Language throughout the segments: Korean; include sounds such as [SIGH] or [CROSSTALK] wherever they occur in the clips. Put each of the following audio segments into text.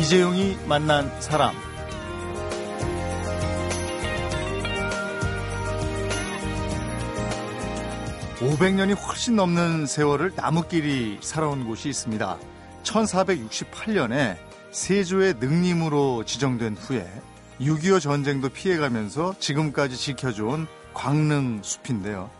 이재용이 만난 사람. (500년이) 훨씬 넘는 세월을 나무끼리 살아온 곳이 있습니다. (1468년에) 세조의 능림으로 지정된 후에 (6.25) 전쟁도 피해가면서 지금까지 지켜준 광릉 숲인데요.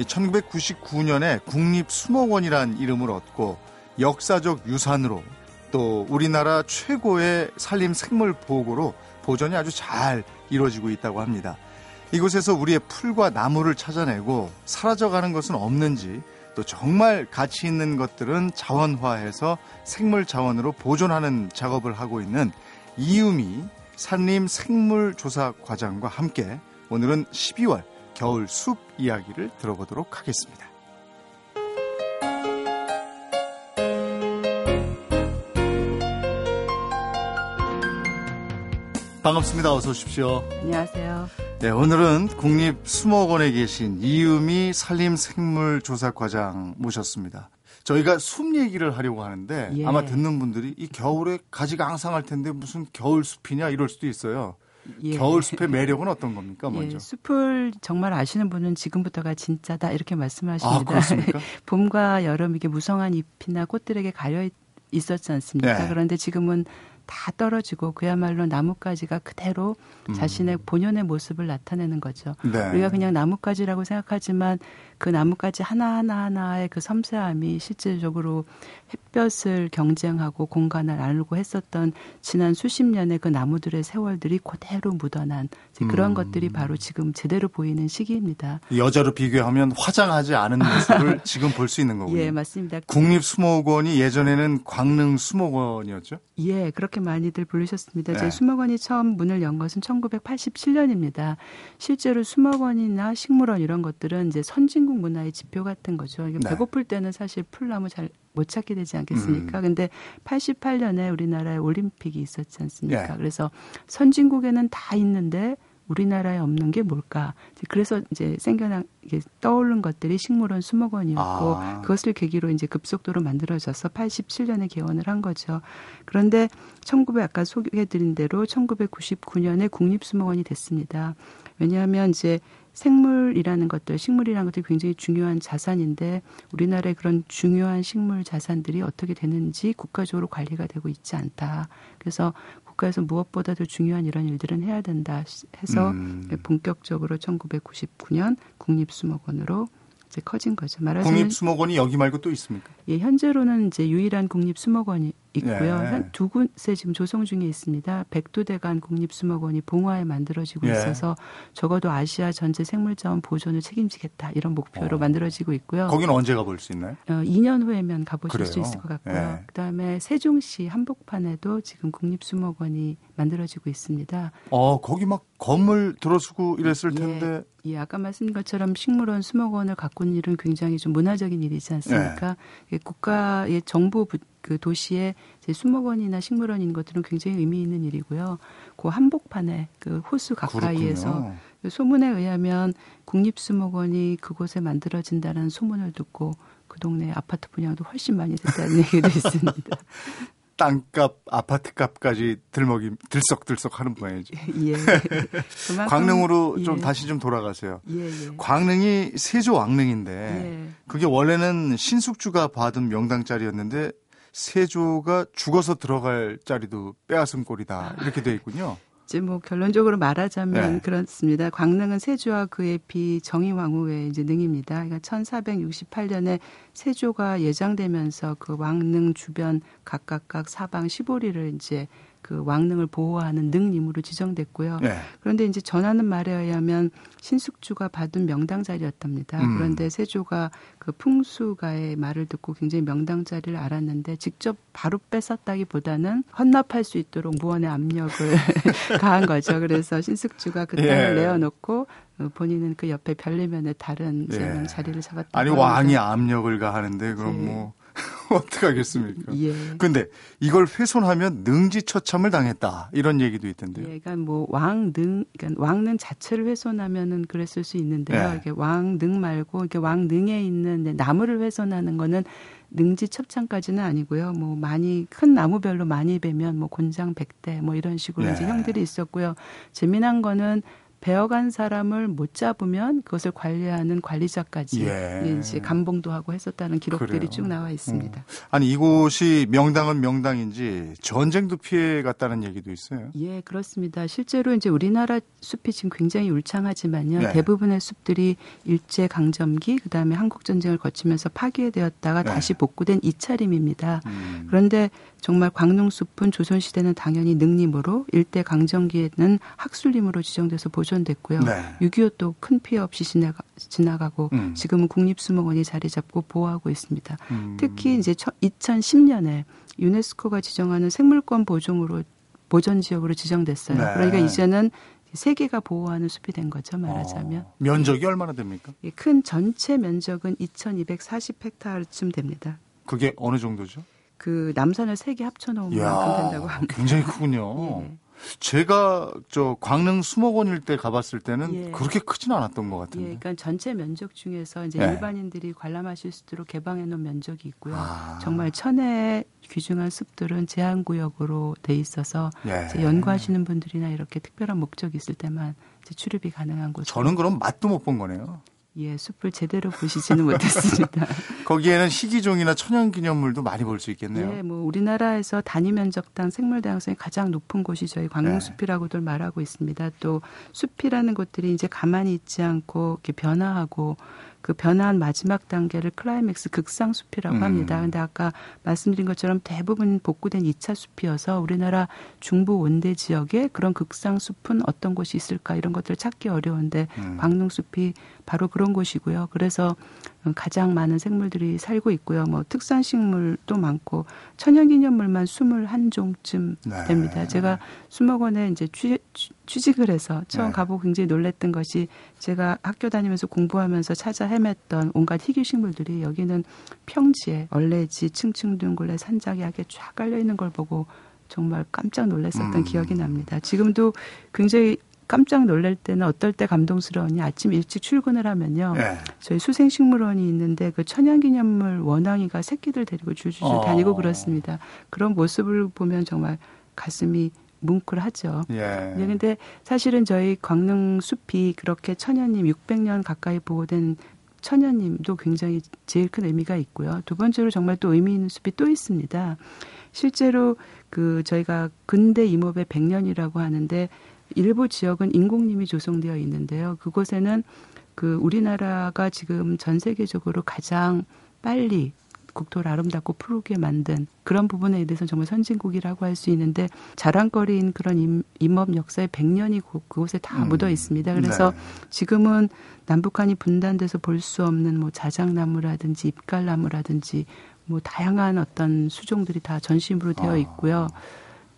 1999년에 국립수목원이란 이름을 얻고 역사적 유산으로 또 우리나라 최고의 산림 생물 보호구로 보존이 아주 잘 이루어지고 있다고 합니다. 이곳에서 우리의 풀과 나무를 찾아내고 사라져가는 것은 없는지 또 정말 가치 있는 것들은 자원화해서 생물 자원으로 보존하는 작업을 하고 있는 이유미 산림 생물 조사 과장과 함께 오늘은 12월 겨울 숲 이야기를 들어보도록 하겠습니다. 반갑습니다. 어서 오십시오. 안녕하세요. 네, 오늘은 국립수목원에 계신 이유미 산림생물조사과장 모셨습니다. 저희가 숲 얘기를 하려고 하는데 예. 아마 듣는 분들이 이 겨울에 가지가 앙상할 텐데 무슨 겨울 숲이냐 이럴 수도 있어요. 예. 겨울 숲의 매력은 어떤 겁니까, 예, 먼저? 예, 숲을 정말 아시는 분은 지금부터가 진짜다 이렇게 말씀하십니다. 아, [LAUGHS] 봄과 여름 이게 무성한 잎이나 꽃들에게 가려 있었지 않습니까? 네. 그런데 지금은 다 떨어지고 그야말로 나뭇가지가 그대로 음. 자신의 본연의 모습을 나타내는 거죠. 네. 우리가 그냥 나뭇가지라고 생각하지만 그 나뭇가지 하나하나 하나의 그 섬세함이 실질적으로 햇볕을 경쟁하고 공간을 나누고 했었던 지난 수십 년의 그 나무들의 세월들이 그대로 묻어난 그런 음. 것들이 바로 지금 제대로 보이는 시기입니다. 여자로 비교하면 화장하지 않은 모습을 [LAUGHS] 지금 볼 수 있는 거군요. 예, 맞습니다. 국립수목원이 예전에는 광릉 수목원이었죠? 예, 그렇게 많이들 부르셨습니다. 네. 제 수목원이 처음 문을 연 것은 1987년입니다. 실제로 수목원이나 식물원 이런 것들은 이제 선진 한국 문화의 지표 같은 거죠. 네. 배고플 때는 사실 풀나무 잘 못 찾게 되지 않겠습니까? 음. 근데 88년에 우리나라에 올림픽이 있었지 않습니까? 네. 그래서 선진국에는 다 있는데 우리나라에 없는 게 뭘까? 그래서 이제 생겨난 이게 떠오른 것들이 식물원 수목원이었고 아. 그것을 계기로 이제 급속도로 만들어져서 87년에 개원을 한 거죠. 그런데 1900 아까 소개해드린 대로 1999년에 국립수목원이 됐습니다. 왜냐하면 이제 생물이라는 것들, 식물이라는 것들이 굉장히 중요한 자산인데 우리나라의 그런 중요한 식물 자산들이 어떻게 되는지 국가적으로 관리가 되고 있지 않다. 그래서 국가에서 무엇보다도 중요한 이런 일들은 해야 된다 해서 음. 본격적으로 1999년 국립수목원으로 이제 커진 거죠. 말하자면 국립수목원이 여기 말고 또 있습니까? 예, 현재로는 이제 유일한 국립 수목원이 있고요. 네. 두 곳에 지금 조성 중에 있습니다. 백두대간 국립수목원이 봉화에 만들어지고 예. 있어서 적어도 아시아 전체 생물자원 보존을 책임지겠다 이런 목표로 어. 만들어지고 있고요. 거기는 언제 가볼 수 있나요? 어, 2년 후에면 가보실 그래요? 수 있을 것 같고요. 예. 그다음에 세종시 한복판에도 지금 국립수목원이 만들어지고 있습니다. 어, 거기 막 건물 들어서고 이랬을 예. 텐데. 예, 예 아까 말씀드린 것처럼 식물원, 수목원을 가꾸는 일은 굉장히 좀 문화적인 일이지 않습니까? 예. 국가의 정부 그 도시에 이제 수목원이나 식물원인 것들은 굉장히 의미 있는 일이고요. 그 한복판에 그 호수 가까이에서 그렇군요. 그 소문에 의하면 국립수목원이 그곳에 만들어진다는 소문을 듣고 그 동네 아파트 분양도 훨씬 많이 됐다는 [LAUGHS] 얘기도 있습니다. 땅값, 아파트값까지 들먹이 들썩들썩 하는 모양이죠. [LAUGHS] 예. 광릉으로 예. 좀 다시 좀 돌아가세요. 예, 예. 광릉이 세조 왕릉인데 예. 그게 원래는 신숙주가 받은 명당 자리였는데 세조가 죽어서 들어갈 자리도 빼앗은 꼴이다. 이렇게 돼 있군요. 이제 뭐 결론적으로 말하자면 네. 그렇습니다. 광릉은 세조와 그의 비 정의왕후의 이제 능입니다. 그러니까 1468년에 세조가 예장되면서 그 왕릉 주변 각각각 사방 15리를 이제 그 왕릉을 보호하는 능림으로 지정됐고요. 네. 그런데 이제 전하는 말에 의하면 신숙주가 받은 명당 자리였답니다. 음. 그런데 세조가 그 풍수가의 말을 듣고 굉장히 명당 자리를 알았는데 직접 바로 뺏었다기보다는 헌납할 수 있도록 무언의 압력을 [LAUGHS] 가한 거죠. 그래서 신숙주가 그 땅을 예. 내어놓고 본인은 그 옆에 별내면에 다른 예. 자리를 잡았다. 아니 왕이 압력을 가하는데 그럼 네. 뭐 [LAUGHS] 어떻게 하겠습니까? 예. 근데 이걸 훼손하면 능지처참을 당했다. 이런 얘기도 있던데요. 예, 그러니까 뭐 왕능, 그러니까 왕능 자체를 훼손하면은 그랬을 수 있는데요. 예. 이게 왕능 말고 이렇게 왕능에 있는 나무를 훼손하는 거는 능지 첩창까지는 아니고요. 뭐 많이 큰 나무별로 많이 베면 뭐 곤장 백대 뭐 이런 식으로 네. 이제 형들이 있었고요. 재미난 거는 배워간 사람을 못 잡으면 그것을 관리하는 관리자까지 예. 이제 감봉도 하고 했었다는 기록들이 그래요. 쭉 나와 있습니다. 음. 아니 이곳이 명당은 명당인지 전쟁도 피해 갔다는 얘기도 있어요. 예, 그렇습니다. 실제로 이제 우리나라 숲이 지금 굉장히 울창하지만요. 네. 대부분의 숲들이 일제 강점기 그다음에 한국 전쟁을 거치면서 파괴되었다가 네. 다시 복구된 이차림입니다. 음. 그런데 정말 광릉숲은 조선시대는 당연히 능림으로 일대 강점기에는 학술림으로 지정돼서 보존됐고요. 네. 6.25도 큰 피해 없이 지나가, 지나가고 음. 지금은 국립수목원이 자리 잡고 보호하고 있습니다. 음. 특히 이제 2010년에 유네스코가 지정하는 생물권 보존으로 보전 지역으로 지정됐어요. 네. 그러니까 이제는 세계가 보호하는 숲이 된 거죠, 말하자면. 어, 면적이 얼마나 됩니까? 큰 전체 면적은 2,240헥타르쯤 됩니다. 그게 어느 정도죠? 그 남산을 세 개 합쳐놓은 만큼 된다고 합니다. 굉장히 [LAUGHS] 크군요. 예. 제가 저 광릉 수목원 일 때 가봤을 때는 예. 그렇게 크진 않았던 것 같은데. 예, 그러니까 전체 면적 중에서 이제 예. 일반인들이 관람하실 수 있도록 개방해 놓은 면적이 있고요. 아. 정말 천혜에 귀중한 숲들은 제한 구역으로 돼 있어서 예. 연구하시는 분들이나 이렇게 특별한 목적이 있을 때만 출입이 가능한 곳. 저는 그럼 맛도 못 본 거네요. 예, 숲을 제대로 보시지는 못했습니다. [LAUGHS] 거기에는 희귀종이나 천연기념물도 많이 볼 수 있겠네요. 예, 뭐 우리나라에서 단위 면적당 생물 다양성이 가장 높은 곳이 저희 광릉숲이라고들 네. 말하고 있습니다. 또 숲이라는 것들이 이제 가만히 있지 않고 이렇게 변화하고 그 변화한 마지막 단계를 클라이맥스 극상 숲이라고 음. 합니다. 근데 아까 말씀드린 것처럼 대부분 복구된 2차 숲이어서 우리나라 중부 원대 지역에 그런 극상 숲은 어떤 곳이 있을까 이런 것들을 찾기 어려운데 음. 광릉 숲이 바로 그런 곳이고요. 그래서 가장 많은 생물들이 살고 있고요. 뭐 특산 식물도 많고 천연기념물만 21종쯤 네. 됩니다. 제가 수목원에 이제 취, 취직을 해서 처음 네. 가보고 굉장히 놀랬던 것이 제가 학교 다니면서 공부하면서 찾아 헤맸던 온갖 희귀 식물들이 여기는 평지에 얼레지, 층층둥글레, 산작약에 쫙 깔려 있는 걸 보고 정말 깜짝 놀랐었던 음. 기억이 납니다. 지금도 굉장히 깜짝 놀랄 때는 어떨 때 감동스러우니 아침 일찍 출근을 하면요. 네. 저희 수생식물원이 있는데 그 천연기념물 원앙이가 새끼들 데리고 줄줄줄 어. 다니고 그렇습니다. 그런 모습을 보면 정말 가슴이 뭉클하죠. 예. 네, 근데 사실은 저희 광릉 숲이 그렇게 천연님 600년 가까이 보호된 천연님도 굉장히 제일 큰 의미가 있고요. 두 번째로 정말 또 의미 있는 숲이 또 있습니다. 실제로 그 저희가 근대 임업의 100년이라고 하는데 일부 지역은 인공림이 조성되어 있는데요. 그곳에는 그 우리나라가 지금 전 세계적으로 가장 빨리 국토를 아름답고 푸르게 만든 그런 부분에 대해서는 정말 선진국이라고 할 수 있는데 자랑거리인 그런 임, 업 역사의 100년이 그곳에 다 음. 묻어 있습니다. 그래서 네. 지금은 남북한이 분단돼서 볼 수 없는 뭐 자작나무라든지 잎갈나무라든지 뭐 다양한 어떤 수종들이 다 전시물로 되어 아. 있고요. 아.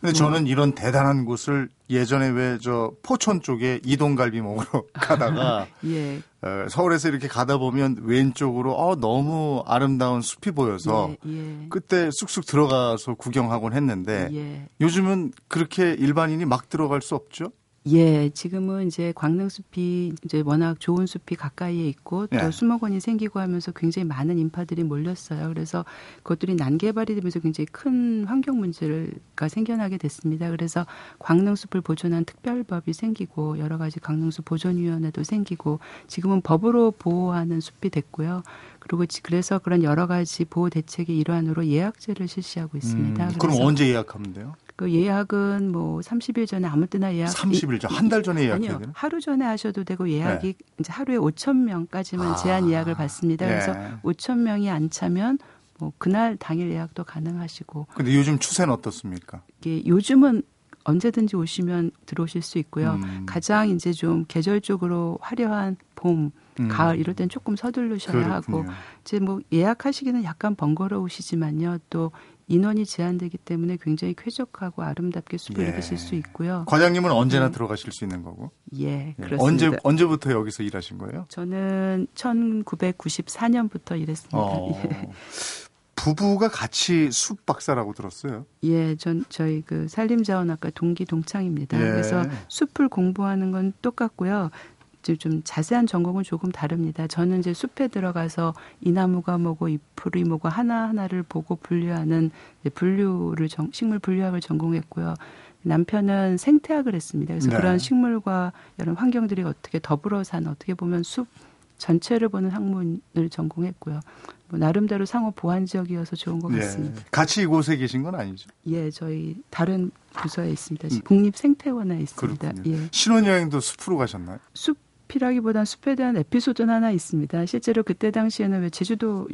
근데 저는 이런 대단한 곳을 예전에 왜 저 포천 쪽에 이동갈비 먹으러 [LAUGHS] 가다가 예. 어, 서울에서 이렇게 가다 보면 왼쪽으로 어 너무 아름다운 숲이 보여서 예, 예. 그때 쑥쑥 들어가서 구경하곤 했는데 예. 요즘은 그렇게 일반인이 막 들어갈 수 없죠? 예, 지금은 이제 광릉 숲이 이제 워낙 좋은 숲이 가까이에 있고 또 예. 수목원이 생기고 하면서 굉장히 많은 인파들이 몰렸어요. 그래서 그것들이 난개발이 되면서 굉장히 큰 환경 문제가 생겨나게 됐습니다. 그래서 광릉 숲을 보존한 특별법이 생기고 여러 가지 광릉 숲 보존위원회도 생기고 지금은 법으로 보호하는 숲이 됐고요. 그리고 그래서 그런 여러 가지 보호 대책의 일환으로 예약제를 실시하고 있습니다. 음, 그럼 언제 예약하면 돼요? 그 예약은 뭐 30일 전에 아무 때나 예약 30일 전 한 달 전에 예약해야 되나? 하루 전에 하셔도 되고 예약이 네. 이제 하루에 5천 명까지만 아. 제한 예약을 받습니다. 네. 그래서 5천 명이 안 차면 뭐 그날 당일 예약도 가능하시고. 근데 요즘 추세는 어떻습니까? 이게 요즘은 언제든지 오시면 들어오실 수 있고요. 음. 가장 이제 좀 계절적으로 화려한 봄, 음. 가을 이럴 땐 조금 서두르셔야 그렇군요. 하고 이제 뭐 예약하시기는 약간 번거로우시지만요. 또 인원이 제한되기 때문에 굉장히 쾌적하고 아름답게 숲을 예. 느끼실 수 있고요. 과장님은 언제나 네. 들어가실 수 있는 거고. 예, 예. 그렇습니다. 언제 언제부터 여기서 일하신 거예요? 저는 1994년부터 일했습니다. 어. [LAUGHS] 예. 부부가 같이 숲 박사라고 들었어요. 예, 전 저희 그 산림자원학과 동기 동창입니다. 예. 그래서 숲을 공부하는 건 똑같고요. 좀 자세한 전공은 조금 다릅니다. 저는 이제 숲에 들어가서 이 나무가 뭐고 이 풀이 뭐고 하나 하나를 보고 분류하는 분류를 정, 식물 분류학을 전공했고요. 남편은 생태학을 했습니다. 그래서 네. 그런 식물과 이런 환경들이 어떻게 더불어 사는 어떻게 보면 숲 전체를 보는 학문을 전공했고요. 뭐 나름대로 상호 보완 지역이어서 좋은 것 예. 같습니다. 같이 이곳에 계신 건 아니죠? 예, 저희 다른 부서에 있습니다. 음. 국립생태원에 있습니다. 예. 신혼여행도 숲으로 가셨나요? 숲 이라기보단 숲에 대한 에피소드는 하나 있습니다. 실제로 그때 당시에는 왜 제주도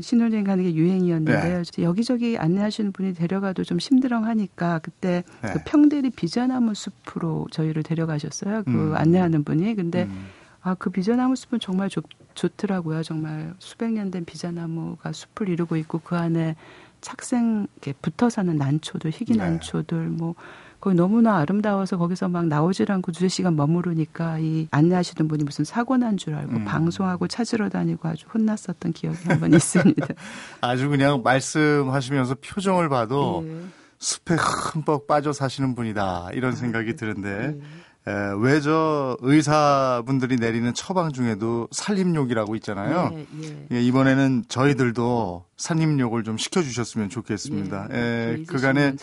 신혼여행 가는 게 유행이었는데요. 네. 여기저기 안내하시는 분이 데려가도 좀 심드렁하니까 그때 네. 그 평대리 비자나무 숲으로 저희를 데려가셨어요. 그 음. 안내하는 분이. 근데 음. 아, 그 비자나무 숲은 정말 좋, 좋더라고요. 정말 수백 년 된 비자나무가 숲을 이루고 있고 그 안에 착생 붙어 사는 난초들, 희귀 네. 난초들 뭐 거기 너무나 아름다워서 거기서 막 나오질 않고 두세 시간 머무르니까 이 안내하시던 분이 무슨 사고 난 줄 알고 음. 방송하고 찾으러 다니고 아주 혼났었던 기억이 한 번 [LAUGHS] 있습니다. 아주 그냥 말씀하시면서 표정을 봐도 예. 숲에 흠뻑 빠져 사시는 분이다 이런 생각이 드는데 예. 왜 저 의사분들이 내리는 처방 중에도 산림욕이라고 있잖아요. 예, 예. 예, 이번에는 저희들도 산림욕을 좀 시켜주셨으면 좋겠습니다. 예, 예, 그간에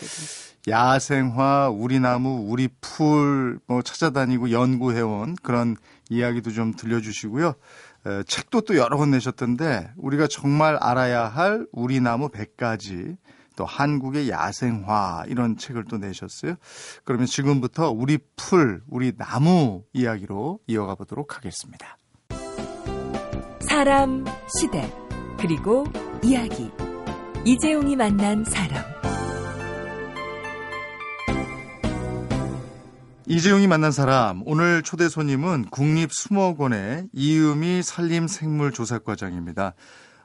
야생화, 우리나무, 우리풀 뭐 찾아다니고 연구해온 그런 이야기도 좀 들려주시고요. 에, 책도 또 여러 권 내셨던데 우리가 정말 알아야 할 우리나무 100가지 또 한국의 야생화 이런 책을 또 내셨어요. 그러면 지금부터 우리 풀, 우리 나무 이야기로 이어가 보도록 하겠습니다. 사람, 시대, 그리고 이야기. 이재용이 만난 사람. 이재용이 만난 사람 오늘 초대 손님은 국립수목원의 이유미 산림생물조사과장입니다.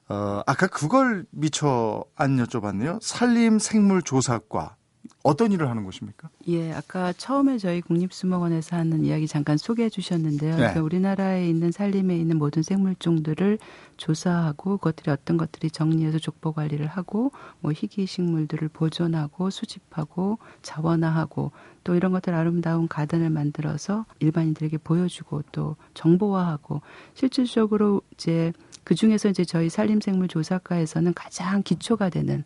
어, 아까 그걸 미처 안 여쭤봤네요. 산림 생물 조사과. 어떤 일을 하는 곳입니까? 예, 아까 처음에 저희 국립수목원에서 하는 이야기 잠깐 소개해 주셨는데요. 네. 그러니까 우리나라에 있는 산림에 있는 모든 생물종들을 조사하고 그것들이 어떤 것들이 정리해서 족보 관리를 하고 뭐 희귀 식물들을 보존하고 수집하고 자원화하고 또 이런 것들 아름다운 가든을 만들어서 일반인들에게 보여주고 또 정보화하고 실질적으로 이제 그 중에서 이제 저희 산림생물 조사과에서는 가장 기초가 되는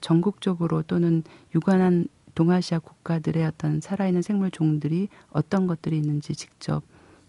전국적으로 또는 유관한 동아시아 국가들의 어떤 살아있는 생물 종들이 어떤 것들이 있는지 직접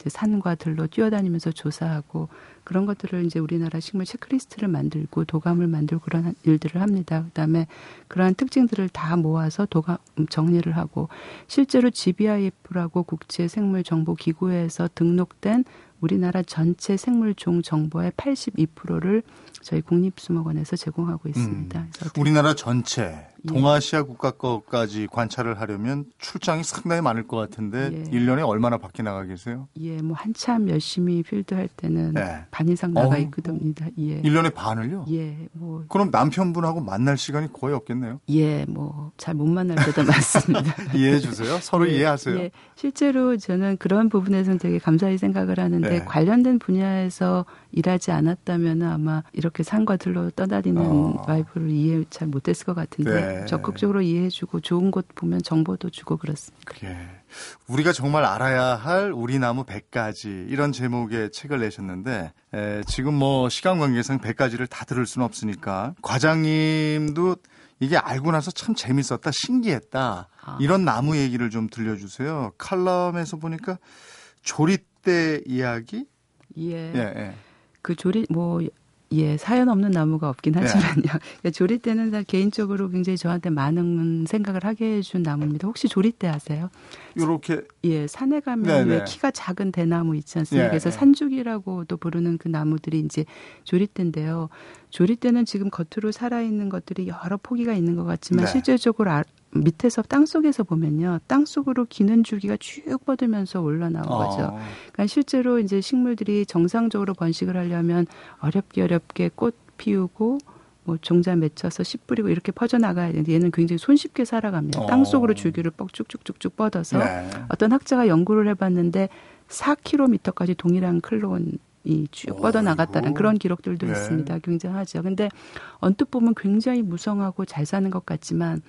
산과 들로 뛰어다니면서 조사하고 그런 것들을 이제 우리나라 식물 체크리스트를 만들고 도감을 만들고 그런 일들을 합니다. 그다음에 그러한 특징들을 다 모아서 도감 정리를 하고 실제로 GBIF라고 국제 생물 정보 기구에서 등록된 우리나라 전체 생물종 정보의 82%를 저희 국립수목원에서 제공하고 있습니다. 음, 우리나라 전체 예. 동아시아 국가 거까지 관찰을 하려면 출장이 상당히 많을 것 같은데 예. 1년에 얼마나 밖에 나가 계세요? 예, 뭐 한참 열심히 필드 할 때는 네. 반 이상 나가 어, 있거든요. 예. 1년에 반을요? 예, 뭐 그럼 남편분하고 만날 시간이 거의 없겠네요? 예, 뭐 잘 못 만날 때도 [LAUGHS] 많습니다. 이해해 주세요. 서로 예, 이해하세요. 예. 실제로 저는 그런 부분에서는 되게 감사히 생각을 하는데 네. 관련된 분야에서 일하지 않았다면 아마 이렇게 산과 들로 떠다니는 어. 와이프를 이해 잘 못했을 것 같은데 네. 적극적으로 이해해주고 좋은 곳 보면 정보도 주고 그렇습니다. 예. 우리가 정말 알아야 할 우리 나무 100가지 이런 제목의 책을 내셨는데 에, 지금 뭐 시간 관계상 100가지를 다 들을 수는 없으니까 과장님도 이게 알고 나서 참 재밌었다, 신기했다. 아. 이런 나무 얘기를 좀 들려주세요. 칼럼에서 보니까 조리대 이야기? 예. 예, 예. 그 조리 뭐 예, 사연 없는 나무가 없긴 네. 하지만요. 네. [LAUGHS] 조리대는 다 개인적으로 굉장히 저한테 많은 생각을 하게 해준 나무입니다. 혹시 조리대 아세요? 요렇게 예, 산에 가면 네네. 왜 네. 키가 작은 대나무 있지 않습니까? 네. 그래서 산죽이라고도 부르는 그 나무들이 이제 조리대인데요. 조리대는 지금 겉으로 살아있는 것들이 여러 포기가 있는 것 같지만 네. 실질적으로 아, 밑에서 땅 속에서 보면요. 땅 속으로 기는 줄기가 쭉 뻗으면서 올라나온 어. 거죠. 그러니까 실제로 이제 식물들이 정상적으로 번식을 하려면 어렵게 어렵게 꽃 피우고 뭐 종자 맺혀서 씨 뿌리고 이렇게 퍼져나가야 되는데 얘는 굉장히 손쉽게 살아갑니다. 어. 땅 속으로 줄기를 뻑 쭉쭉쭉쭉 뻗어서 네. 어떤 학자가 연구를 해봤는데 4km까지 동일한 클론 이 쭉 뻗어나갔다는 그런 기록들도 네. 있습니다. 굉장하죠. 근데 언뜻 보면 굉장히 무성하고 잘 사는 것 같지만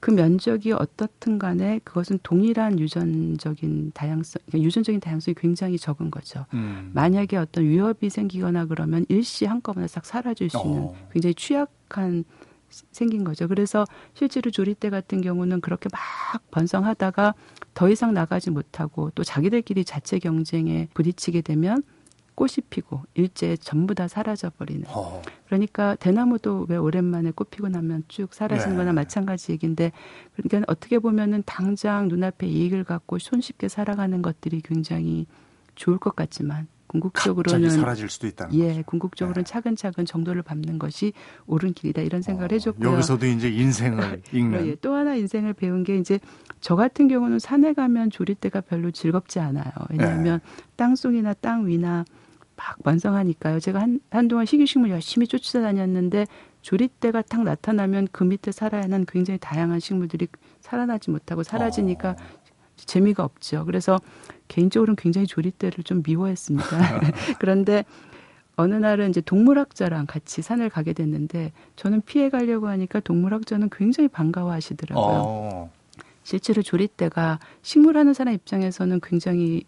그 면적이 어떻든 간에 그것은 동일한 유전적인 다양성, 그러니까 유전적인 다양성이 굉장히 적은 거죠. 음. 만약에 어떤 위협이 생기거나 그러면 일시 한꺼번에 싹 사라질 수 있는 어. 굉장히 취약한 생긴 거죠. 그래서 실제로 조리대 같은 경우는 그렇게 막 번성하다가 더 이상 나가지 못하고 또 자기들끼리 자체 경쟁에 부딪히게 되면 꽃이 피고 일제 전부 다 사라져 버리는. 어. 그러니까 대나무도 왜 오랜만에 꽃 피고 나면 쭉 사라지는 네. 거나 마찬가지 얘기인데 그러니까 어떻게 보면은 당장 눈앞에 이익을 갖고 손쉽게 살아가는 것들이 굉장히 좋을 것 같지만 궁극적으로는 사라질 수도 있다는 예, 거죠. 궁극적으로는 네. 차근차근 정도를 밟는 것이 옳은 길이다 이런 생각을 어, 해줬고요. 여기서도 이제 인생을 [LAUGHS] 읽는. 예, 또 하나 인생을 배운 게 이제 저 같은 경우는 산에 가면 조리대가 별로 즐겁지 않아요. 왜냐하면 네. 땅속이나 땅 위나 막 완성하니까요. 제가 한, 한동안 희귀식물 열심히 쫓아다녔는데 조리대가 탁 나타나면 그 밑에 살아야 하는 굉장히 다양한 식물들이 살아나지 못하고 사라지니까 어. 재미가 없죠. 그래서 개인적으로는 굉장히 조리대를 좀 미워했습니다. [LAUGHS] [LAUGHS] 그런데 어느 날은 이제 동물학자랑 같이 산을 가게 됐는데 저는 피해 가려고 하니까 동물학자는 굉장히 반가워하시더라고요. 어. 실제로 조리대가 식물하는 사람 입장에서는 굉장히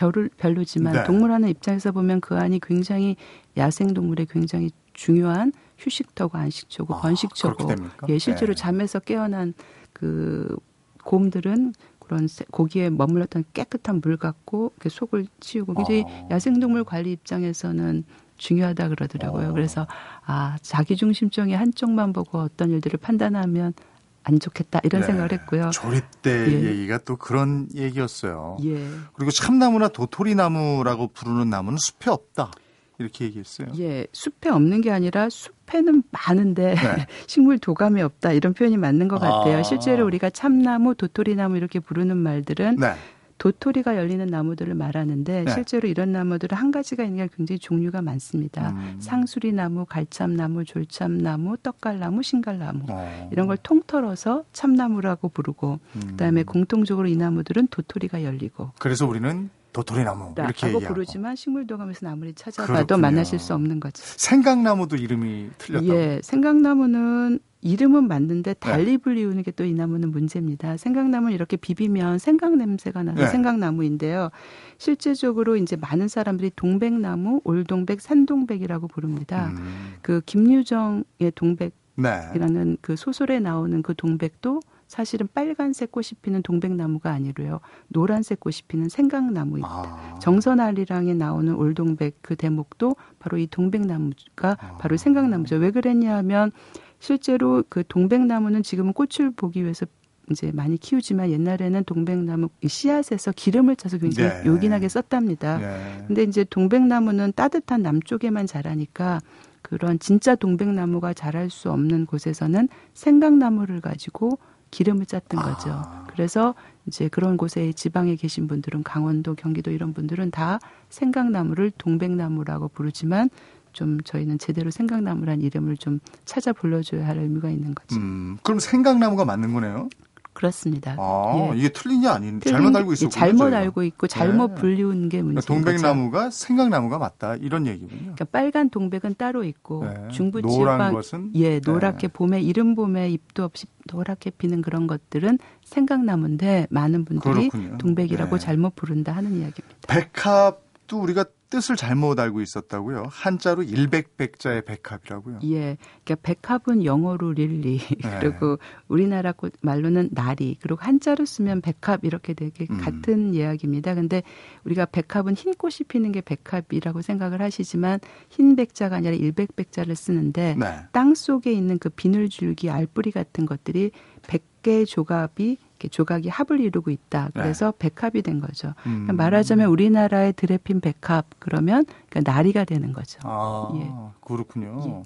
별을 별로지만 네. 동물하는 입장에서 보면 그 안이 굉장히 야생 동물의 굉장히 중요한 휴식터고 안식처고 아, 번식처고 예 실제로 네. 잠에서 깨어난 그 곰들은 그런 고기에 머물렀던 깨끗한 물 갖고 속을 치우고 굉장히 아. 야생동물 관리 입장에서는 중요하다 그러더라고요. 어. 그래서 아 자기 중심적인 한쪽만 보고 어떤 일들을 판단하면 안 좋겠다 이런 네. 생각을 했고요. 조립대 예. 얘기가 또 그런 얘기였어요. 예. 그리고 참나무나 도토리나무라고 부르는 나무는 숲에 없다. 이렇게 얘기했어요. 예, 숲에 없는 게 아니라 숲에는 많은데 네. [LAUGHS] 식물 도감이 없다 이런 표현이 맞는 것 같아요. 아. 실제로 우리가 참나무, 도토리나무 이렇게 부르는 말들은 네. 도토리가 열리는 나무들을 말하는데 네. 실제로 이런 나무들은 한 가지가 있는 게 굉장히 종류가 많습니다. 음. 상수리 나무, 갈참 나무, 졸참 나무, 떡갈 나무, 신갈 나무 어. 이런 걸 통틀어서 참나무라고 부르고 음. 그다음에 공통적으로 이 나무들은 도토리가 열리고 그래서 우리는 도토리나무 이렇게 얘기하고 부르지만 식물도감에서 나무를 찾아봐도 그렇군요. 만나실 수 없는 거죠. 생강나무도 이름이 틀렸다고. 예, 생강나무는 이름은 맞는데 달리 네. 불리우는 게 또 이 나무는 문제입니다. 생강나무는 이렇게 비비면 생강 냄새가 나서 네. 생강나무인데요. 실제적으로 이제 많은 사람들이 동백나무, 올동백, 산동백이라고 부릅니다. 음. 그 김유정의 동백이라는 네. 그 소설에 나오는 그 동백도 사실은 빨간색 꽃이 피는 동백나무가 아니고요. 노란색 꽃이 피는 생강나무입니다. 아. 정선아리랑에 나오는 올동백 그 대목도 바로 이 동백나무가 아. 바로 생강나무죠. 왜 그랬냐 하면 실제로 그 동백나무는 지금은 꽃을 보기 위해서 이제 많이 키우지만 옛날에는 동백나무 씨앗에서 기름을 짜서 굉장히 네. 요긴하게 썼답니다. 네. 근데 이제 동백나무는 따뜻한 남쪽에만 자라니까 그런 진짜 동백나무가 자랄 수 없는 곳에서는 생강나무를 가지고 기름을 짰던 아. 거죠. 그래서 이제 그런 곳에 지방에 계신 분들은 강원도, 경기도 이런 분들은 다 생강나무를 동백나무라고 부르지만 좀 저희는 제대로 생강나무란 이름을 좀 찾아 불러줘야 할 의미가 있는 거죠. 음, 그럼 생강나무가 맞는 거네요? 그렇습니다. 아, 예. 이게 틀린 게 아닌 잘못 알고 있었군요. 잘못 저희가. 알고 있고 잘못 네. 분류한 게 문제인 동백나무가 거죠. 생강나무가 맞다 이런 얘기군요. 그러니까 빨간 동백은 따로 있고 네. 중부 지방 것은 예 노랗게 네. 봄에 이른 봄에 잎도 없이 노랗게 피는 그런 것들은 생강나무인데 많은 분들이 그렇군요. 동백이라고 네. 잘못 부른다 하는 이야기입니다. 백합도 우리가 뜻을 잘못 알고 있었다고요. 한자로 일백백자의 백합이라고요. 예. 그러니까 백합은 영어로 릴리 네. [LAUGHS] 그리고 우리나라 말로는 나리 그리고 한자로 쓰면 백합 이렇게 되게 음. 같은 이야기입니다. 근데 우리가 백합은 흰 꽃이 피는 게 백합이라고 생각을 하시지만 흰 백자가 아니라 일백백자를 쓰는데 네. 땅 속에 있는 그 비늘줄기 알뿌리 같은 것들이 백개 이렇게 조각이 합을 이루고 있다. 그래서 네. 백합이 된 거죠. 음. 그러니까 말하자면 우리나라의 들에 핀 백합 그러면 그러니까 나리가 되는 거죠. 아, 예. 그렇군요. 예.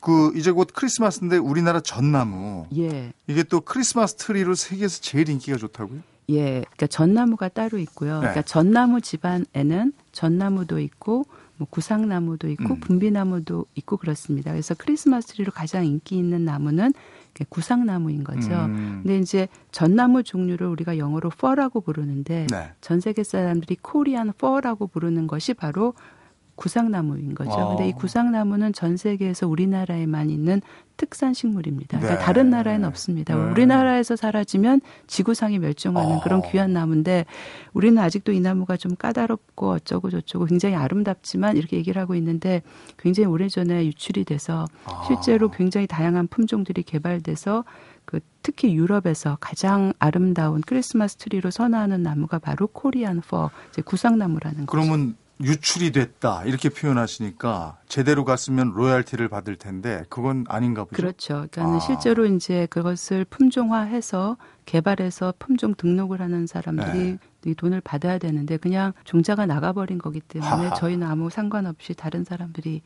그 이제 곧 크리스마스인데 우리나라 전나무. 예. 이게 또 크리스마스 트리로 세계에서 제일 인기가 좋다고요? 예. 그러니까 전나무가 따로 있고요. 네. 그러니까 전나무 집안에는 전나무도 있고 뭐 구상나무도 있고 음. 분비나무도 있고 그렇습니다. 그래서 크리스마스 트리로 가장 인기 있는 나무는 구상나무인 거죠. 음. 근데 이제 전나무 종류를 우리가 영어로 fir라고 부르는데 네. 전 세계 사람들이 Korean fir라고 부르는 것이 바로 구상나무인 거죠. 어. 근데 이 구상나무는 전 세계에서 우리나라에만 있는 특산 식물입니다. 그러니까 네. 다른 나라에는 없습니다. 네. 우리나라에서 사라지면 지구상에 멸종하는 어. 그런 귀한 나무인데 우리는 아직도 이 나무가 좀 까다롭고 어쩌고 저쩌고 굉장히 아름답지만 이렇게 얘기를 하고 있는데 굉장히 오래전에 유출이 돼서 아. 실제로 굉장히 다양한 품종들이 개발돼서 그 특히 유럽에서 가장 아름다운 크리스마스 트리로 선호하는 나무가 바로 Korean fir, 구상나무라는 거죠. 그러면 유출이 됐다 이렇게 표현하시니까 제대로 갔으면 로얄티를 받을 텐데 그건 아닌가 보죠. 그렇죠. 그러니까 아. 실제로 이제 그것을 품종화해서 개발해서 품종 등록을 하는 사람들이 네. 이 돈을 받아야 되는데 그냥 종자가 나가버린 거기 때문에. 저희는 아무 상관없이 다른 사람들이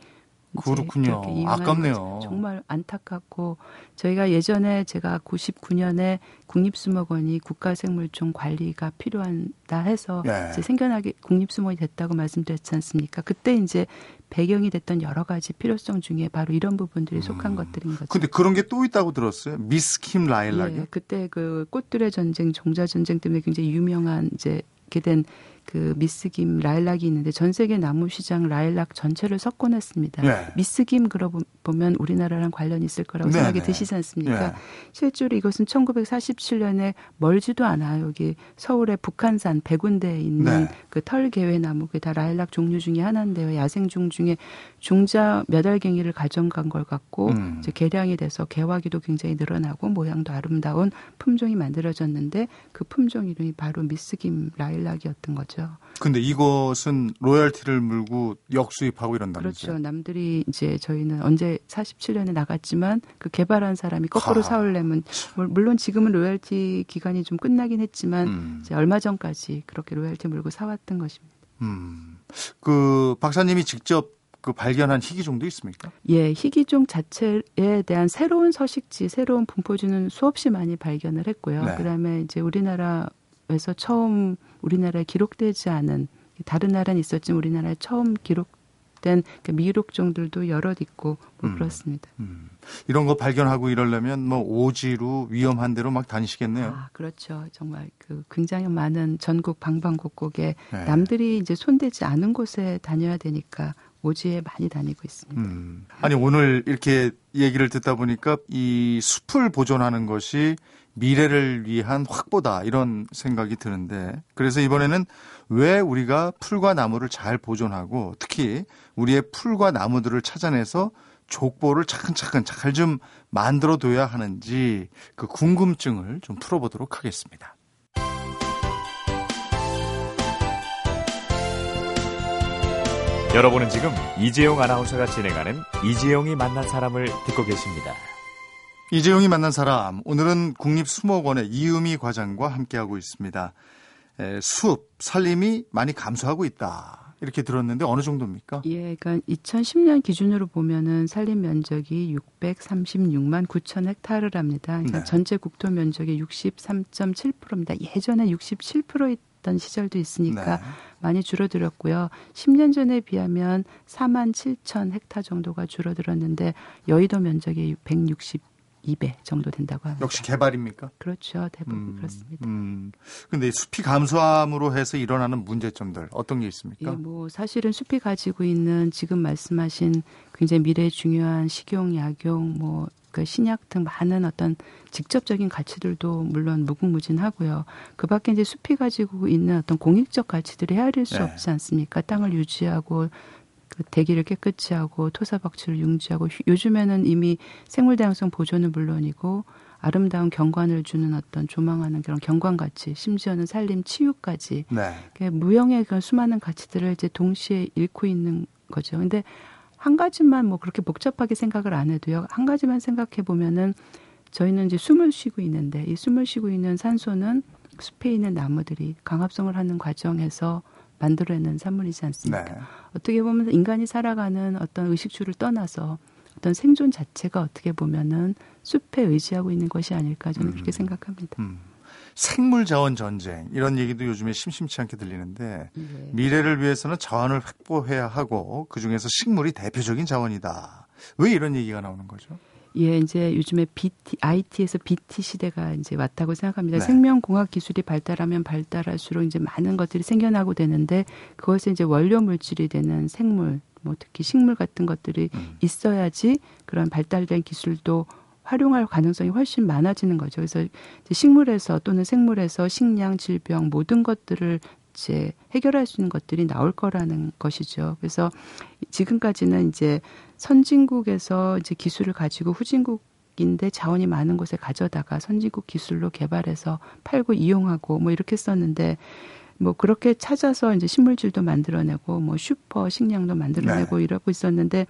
그렇군요. 아깝네요. 정말 안타깝고 저희가 예전에 제가 99년에 국립수목원이 국가생물종 관리가 필요하다 해서 예. 이제 생겨나게 국립수목원이 됐다고 말씀드렸지 않습니까? 그때 이제 배경이 됐던 여러 가지 필요성 중에 바로 이런 부분들이 속한 것들인 거죠. 음. 근데 그런 게 또 있다고 들었어요. 미스 킴 라일락이요. 예, 그때 그 꽃들의 전쟁, 종자 전쟁 때문에 굉장히 유명한 이제 이렇게 된 그 미스김 라일락이 있는데 전 세계 나무 시장 라일락 전체를 석권했습니다. 네. 미스김 그러보면 우리나라랑 관련이 있을 거라고 네, 생각이 네. 드시지 않습니까? 예. 실제로 이것은 1947년에 멀지도 않아요. 여기 서울의 북한산 백운대에 있는 네. 그 털개회 나무 그게 다 라일락 종류 중에 하나인데요. 야생종 중에 중자 몇 알갱이를 가져간 걸 갖고 음. 이제 개량이 돼서 개화기도 굉장히 늘어나고 모양도 아름다운 품종이 만들어졌는데 그 품종 이름이 바로 미스김 라일락이었던 거죠. 근데 이것은 로얄티를 물고 역수입하고 이런다면서요. 그렇죠. 남들이 이제 저희는 언제 47년에 나갔지만 그 개발한 사람이 거꾸로 하. 사올려면 물- 물론 지금은 로열티 기간이 좀 끝나긴 했지만 음. 이제 얼마 전까지 그렇게 로열티 물고 사왔던 것입니다. 음. 그 박사님이 직접 그 발견한 희귀종도 있습니까? 예, 희귀종 자체에 대한 새로운 서식지, 새로운 분포지는 수없이 많이 발견을 했고요. 네. 그다음에 이제 우리나라에서 처음 우리나라에 기록되지 않은 다른 나라는 있었지만 우리나라에 처음 기록된 그 미록종들도 여럿 있고 뭐 음. 그렇습니다. 음. 이런 거 발견하고 이러려면 뭐 오지로 위험한 데로 막 다니시겠네요. 아, 그렇죠. 정말 그 굉장히 많은 전국 방방곡곡에 네. 남들이 이제 손대지 않은 곳에 다녀야 되니까 오지에 많이 다니고 있습니다. 음. 아니 오늘 이렇게 얘기를 듣다 보니까 이 숲을 보존하는 것이 미래를 위한 확보다 이런 생각이 드는데 그래서 이번에는 왜 우리가 풀과 나무를 잘 보존하고 특히 우리의 풀과 나무들을 찾아내서 족보를 차근차근 잘 좀 만들어 둬야 하는지 그 궁금증을 좀 풀어보도록 하겠습니다. 여러분은 지금 이재용 아나운서가 진행하는 이재용이 만난 사람을 듣고 계십니다. 이재용이 만난 사람 오늘은 국립수목원의 이음희 과장과 함께하고 있습니다. 에, 숲 산림이 많이 감소하고 있다 이렇게 들었는데 어느 정도입니까? 예, 그러니까 2010년 기준으로 보면은 산림 면적이 636만 9천 헥타르랍니다. 그러니까 네. 전체 국토 면적의 63.7%입니다. 예전에 67% 있던 시절도 있으니까 네. 많이 줄어들었고요. 10년 전에 비하면 4만 7천 헥타 정도가 줄어들었는데 여의도 면적이 162배 정도 된다고 합니다. 역시 개발입니까? 그렇죠. 대부분 그렇습니다. 음. 근데 숲이 감소함으로 해서 일어나는 문제점들 어떤 게 있습니까? 예, 뭐 사실은 숲이 가지고 있는 지금 말씀하신 굉장히 미래에 중요한 식용, 약용, 뭐 그 신약 등 많은 어떤 직접적인 가치들도 물론 무궁무진하고요. 그 밖에 이제 숲이 가지고 있는 어떤 공익적 가치들이 헤아릴 수 네. 없지 않습니까? 땅을 유지하고 그 대기를 깨끗이 하고 토사 박쥐를 융지하고 휴- 요즘에는 이미 생물 다양성 보존은 물론이고 아름다운 경관을 주는 어떤 조망하는 그런 경관 가치, 심지어는 산림 치유까지 네. 그 무형의 그런 수많은 가치들을 이제 동시에 잃고 있는 거죠. 근데 한 가지만 뭐 그렇게 복잡하게 생각을 안 해도요. 한 가지만 생각해 보면은 저희는 이제 숨을 쉬고 있는데 이 숨을 쉬고 있는 산소는 숲에 있는 나무들이 강합성을 하는 과정에서 만들어내는 산물이지 않습니까? 네. 어떻게 보면 인간이 살아가는 어떤 의식주를 떠나서 어떤 생존 자체가 어떻게 보면은 숲에 의지하고 있는 것이 아닐까 저는 그렇게 생각합니다. 음. 생물 자원 전쟁 이런 얘기도 요즘에 심심치 않게 들리는데 예. 미래를 위해서는 자원을 확보해야 하고 그 중에서 식물이 대표적인 자원이다. 왜 이런 얘기가 나오는 거죠? 예, 이제 요즘에 BT, IT에서 BT 시대가 이제 왔다고 생각합니다. 네. 생명공학 기술이 발달하면 발달할수록 이제 많은 것들이 생겨나고 되는데 그것에 이제 원료 물질이 되는 생물, 뭐 특히 식물 같은 것들이 음. 있어야지 그런 발달된 기술도 활용할 가능성이 훨씬 많아지는 거죠. 그래서 이제 식물에서 또는 생물에서 식량, 질병 모든 것들을 이제 해결할 수 있는 것들이 나올 거라는 것이죠. 그래서 지금까지는 이제 선진국에서 이제 기술을 가지고 후진국 인데 자원이 많은 곳에 가져다가 선진국 기술로 개발해서 팔고 이용하고 뭐 이렇게 썼는데 뭐 그렇게 찾아서 이제 식물질도 만들어내고 뭐 슈퍼 식량도 만들어내고 이러고 있었는데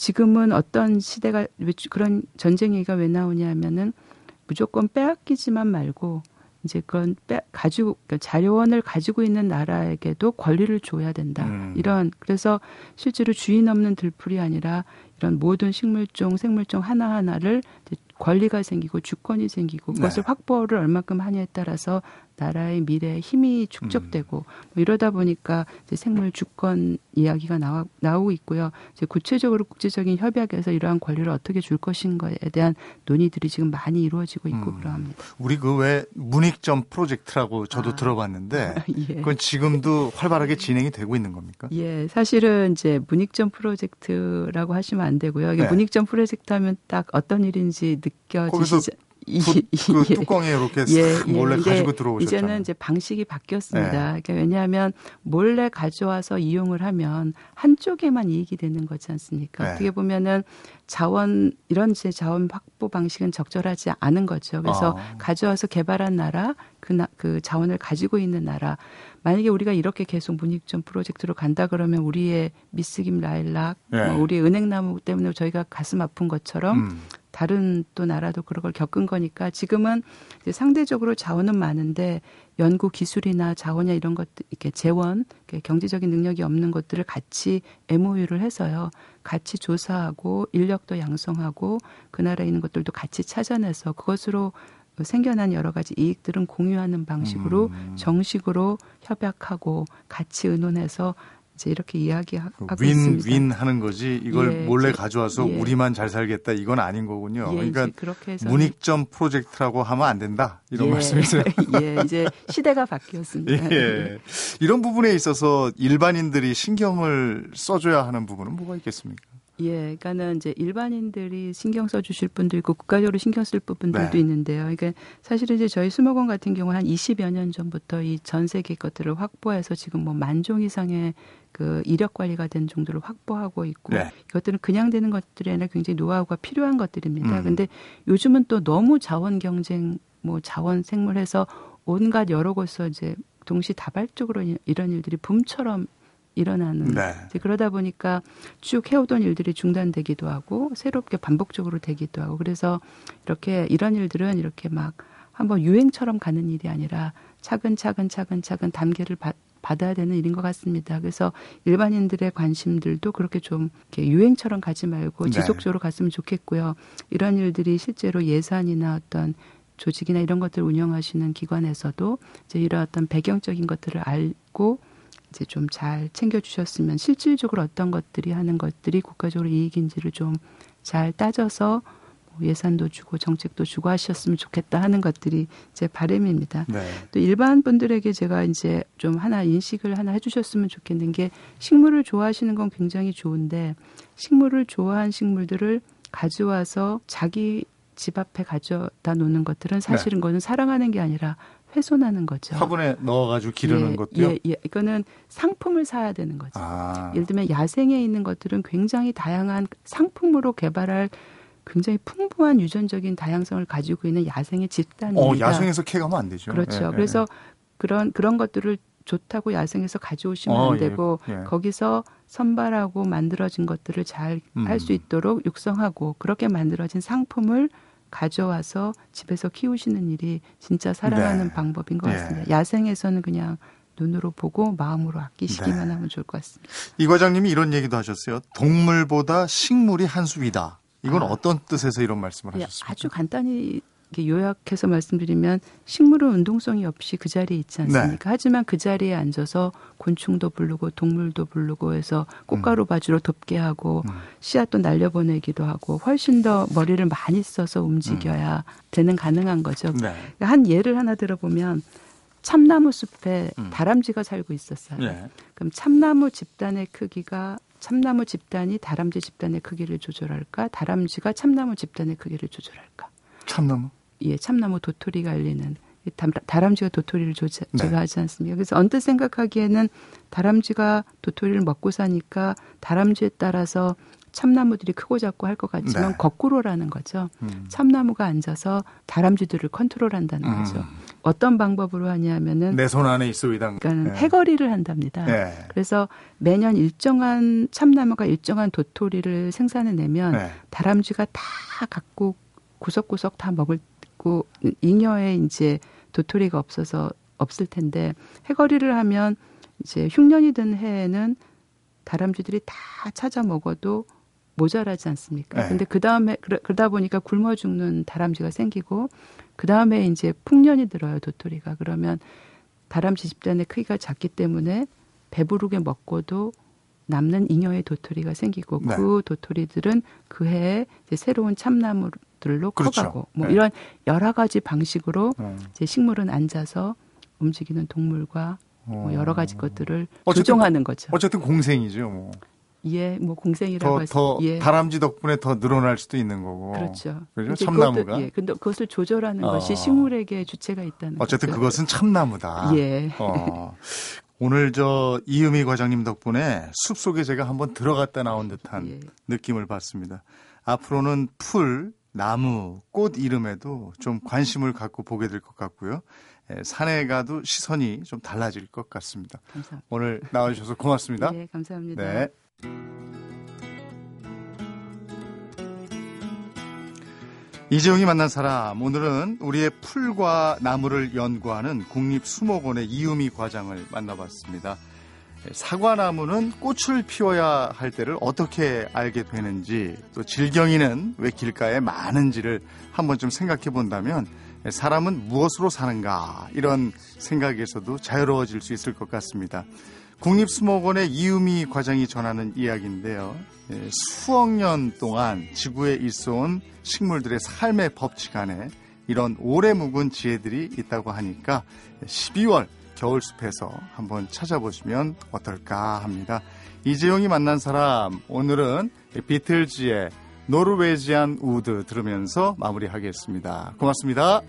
지금은 어떤 시대가 왜 그런 전쟁 얘기가 왜 나오냐면은 무조건 빼앗기지만 말고 이제 그런 빼 가지고 그러니까 자료원을 가지고 있는 나라에게도 권리를 줘야 된다. 음. 이런 그래서 실제로 주인 없는 들풀이 아니라 이런 모든 식물종, 생물종 하나 하나를 권리가 생기고 주권이 생기고 그것을 네. 확보를 얼마큼 하냐에 따라서 나라의 미래에 힘이 축적되고 음. 뭐 이러다 보니까 이제 생물 주권 이야기가 나와, 나오고 있고요. 이제 구체적으로 국제적인 협약에서 이러한 권리를 어떻게 줄 것인가에 대한 논의들이 지금 많이 이루어지고 있고 음. 그러합니다. 우리 그 왜 문익점 프로젝트라고 저도 아. 들어봤는데 [LAUGHS] 예. 그건 지금도 활발하게 진행이 되고 있는 겁니까? 예, 사실은 이제 문익점 프로젝트라고 하시면 안 되고요. 이게 네. 문익점 프로젝트 하면 딱 어떤 일인지 느껴지시죠? 이- 그. 뚜껑에 이렇게 예, 싹 예. 몰래 가지고 들어오셨잖아요. 이제는 이제 방식이 바뀌었습니다. 네. 그러니까 왜냐하면 몰래 가져와서 이용을 하면 한쪽에만 이익이 되는 거지 않습니까? 네. 어떻게 보면은 자원 이런 이제 자원 확보 방식은 적절하지 않은 거죠. 그래서 아. 가져와서 개발한 나라 그, 나, 그 자원을 가지고 있는 나라 만약에 우리가 이렇게 계속 문익점 프로젝트로 간다 그러면 우리의 미스김 라일락 네. 뭐 우리의 은행나무 때문에 저희가 가슴 아픈 것처럼 음. 다른 또 나라도 그런 걸 겪은 거니까 지금은 이제 상대적으로 자원은 많은데 연구 기술이나 자원이나 이런 것들 이렇게 재원 이렇게 경제적인 능력이 없는 것들을 같이 MOU를 해서요 같이 조사하고 인력도 양성하고 그 나라에 있는 것들도 같이 찾아내서 그것으로 생겨난 여러 가지 이익들은 공유하는 방식으로 음. 정식으로 협약하고 같이 의논해서 이제 이렇게 이야기하고 그 있습니다. 윈윈 하는 거지 이걸 예, 몰래 가져와서 예. 우리만 잘 살겠다 이건 아닌 거군요. 예, 그러니까 문익점 프로젝트라고 하면 안 된다 이런 예, 말씀이세요. [LAUGHS] 예, 이제 시대가 바뀌었습니다. [LAUGHS] 예. 이런 부분에 있어서 일반인들이 신경을 써줘야 하는 부분은 뭐가 있겠습니까? 예, 그러니까는 이제 일반인들이 신경 써주실 분도 있고 국가적으로 신경 쓸 부분들도 네. 있는데요. 그러니까 사실은 이제 저희 수목원 같은 경우 한 20여 년 전부터 이 전 세계 것들을 확보해서 지금 뭐 만 종 이상의 그 이력 관리가 된 정도를 확보하고 있고 네. 이것들은 그냥 되는 것들이 아니라 굉장히 노하우가 필요한 것들입니다. 음. 근데 요즘은 또 너무 자원 경쟁, 뭐 자원 생물해서 온갖 여러 곳에서 이제 동시 다발적으로 이- 이런 일들이 붐처럼 일어나는 네. 그러다 보니까 쭉 해오던 일들이 중단되기도 하고 새롭게 반복적으로 되기도 하고 그래서 이렇게 이런 일들은 이렇게 막 한번 유행처럼 가는 일이 아니라 차근차근 차근차근 단계를 받, 받아야 되는 일인 것 같습니다. 그래서 일반인들의 관심들도 그렇게 좀 이렇게 유행처럼 가지 말고 네. 지속적으로 갔으면 좋겠고요. 이런 일들이 실제로 예산이나 어떤 조직이나 이런 것들 을 운영하시는 기관에서도 이제 이런 어떤 배경적인 것들을 알고 이제 좀 잘 챙겨주셨으면 실질적으로 어떤 것들이 하는 것들이 국가적으로 이익인지를 좀 잘 따져서 뭐 예산도 주고 정책도 주고 하셨으면 좋겠다 하는 것들이 제 바람입니다. 네. 또 일반 분들에게 제가 이제 좀 하나 인식을 하나 해주셨으면 좋겠는 게 식물을 좋아하시는 건 굉장히 좋은데 식물을 좋아한 식물들을 가져와서 자기 집 앞에 가져다 놓는 것들은 사실은 그거는 사랑하는 게 아니라 훼손하는 거죠. 화분에 넣어가지고 기르는 예, 것도요. 예, 예. 이거는 상품을 사야 되는 거죠. 아, 예를 들면 야생에 있는 것들은 굉장히 다양한 상품으로 개발할 굉장히 풍부한 유전적인 다양성을 가지고 있는 야생의 집단입니다. 어, 야생에서 캐가면 안 되죠. 그렇죠. 예, 예, 그래서 그런 그런 것들을 좋다고 야생에서 가져오시면 어, 안 예, 되고 예. 거기서 선발하고 만들어진 것들을 잘할 음. 수 있도록 육성하고 그렇게 만들어진 상품을 가져와서 집에서 키우시는 일이 진짜 사랑하는 네. 방법인 것 예. 같습니다. 야생에서는 그냥 눈으로 보고 마음으로 아끼시기만 네. 하면 좋을 것 같습니다. 이 과장님이 이런 얘기도 하셨어요. 동물보다 식물이 한 수이다. 이건 아. 어떤 뜻에서 이런 말씀을 예, 하셨습니까? 아주 간단히 요약해서 말씀드리면 식물은 운동성이 없이 그 자리에 있지 않습니까? 네. 하지만 그 자리에 앉아서 곤충도 부르고 동물도 부르고 해서 꽃가루 음. 바지로 덮게 하고 음. 씨앗도 날려보내기도 하고 훨씬 더 머리를 많이 써서 움직여야 음. 되는 가능한 거죠. 네. 한 예를 하나 들어보면 참나무 숲에 음. 다람쥐가 살고 있었어요. 네. 그럼 참나무 집단의 크기가 참나무 집단이 다람쥐 집단의 크기를 조절할까? 다람쥐가 참나무 집단의 크기를 조절할까? 참나무? 예, 참나무 도토리가 알리는 다람쥐가 도토리를 조절하지 네. 않습니까? 그래서 언뜻 생각하기에는 다람쥐가 도토리를 먹고 사니까 다람쥐에 따라서 참나무들이 크고 작고 할 것 같지만 네. 거꾸로라는 거죠. 음. 참나무가 앉아서 다람쥐들을 컨트롤한다는 음. 거죠. 어떤 방법으로 하냐면은 내 손 안에 있어 이당. 그러니까 네. 해거리를 한답니다. 네. 그래서 매년 일정한 참나무가 일정한 도토리를 생산해내면 네. 다람쥐가 다 갖고 구석구석 다 먹을 고 잉여에 이제 도토리가 없어서 없을 텐데 해거리를 하면 이제 흉년이 든 해에는 다람쥐들이 다 찾아 먹어도 모자라지 않습니까? 네. 근데 그 다음에 그러다 보니까 굶어 죽는 다람쥐가 생기고 그 다음에 이제 풍년이 들어요 도토리가 그러면 다람쥐 집단의 크기가 작기 때문에 배부르게 먹고도 남는 잉여의 도토리가 생기고 네. 그 도토리들은 그 해에 이제 새로운 참나무들로 그렇죠. 커가고 뭐 네. 이런 여러 가지 방식으로 음. 이제 식물은 앉아서 움직이는 동물과 뭐 여러 가지 것들을 어쨌든, 조종하는 거죠. 어쨌든 공생이죠. 뭐. 예, 뭐 공생이라고 더, 더 예. 다람쥐 덕분에 더 늘어날 수도 있는 거고. 그렇죠. 그렇죠. 참나무가. 그것도, 예, 근데 그것을 조절하는 어. 것이 식물에게 주체가 있다는 어쨌든 거죠. 그것은 참나무다. 예. 어. 오늘 저 이유미 과장님 덕분에 숲 속에 제가 한번 들어갔다 나온 듯한 예. 느낌을 받습니다. 앞으로는 풀, 나무, 꽃 이름에도 좀 관심을 갖고 보게 될 것 같고요. 예, 산에 가도 시선이 좀 달라질 것 같습니다. 감사합니다. 오늘 나와주셔서 고맙습니다. 네, 감사합니다. 네. 이재용이 만난 사람 오늘은 우리의 풀과 나무를 연구하는 국립수목원의 이유미 과장을 만나봤습니다. 사과나무는 꽃을 피워야 할 때를 어떻게 알게 되는지 또 질경이는 왜 길가에 많은지를 한번 좀 생각해 본다면 사람은 무엇으로 사는가 이런 생각에서도 자유로워질 수 있을 것 같습니다. 국립수목원의 이유미 과장이 전하는 이야기인데요. 예, 수억 년 동안 지구에 있어온 식물들의 삶의 법칙 안에 이런 오래 묵은 지혜들이 있다고 하니까 12월 겨울숲에서 한번 찾아보시면 어떨까 합니다. 이재용이 만난 사람 오늘은 비틀즈의 노르웨지안 우드 들으면서 마무리하겠습니다. 고맙습니다.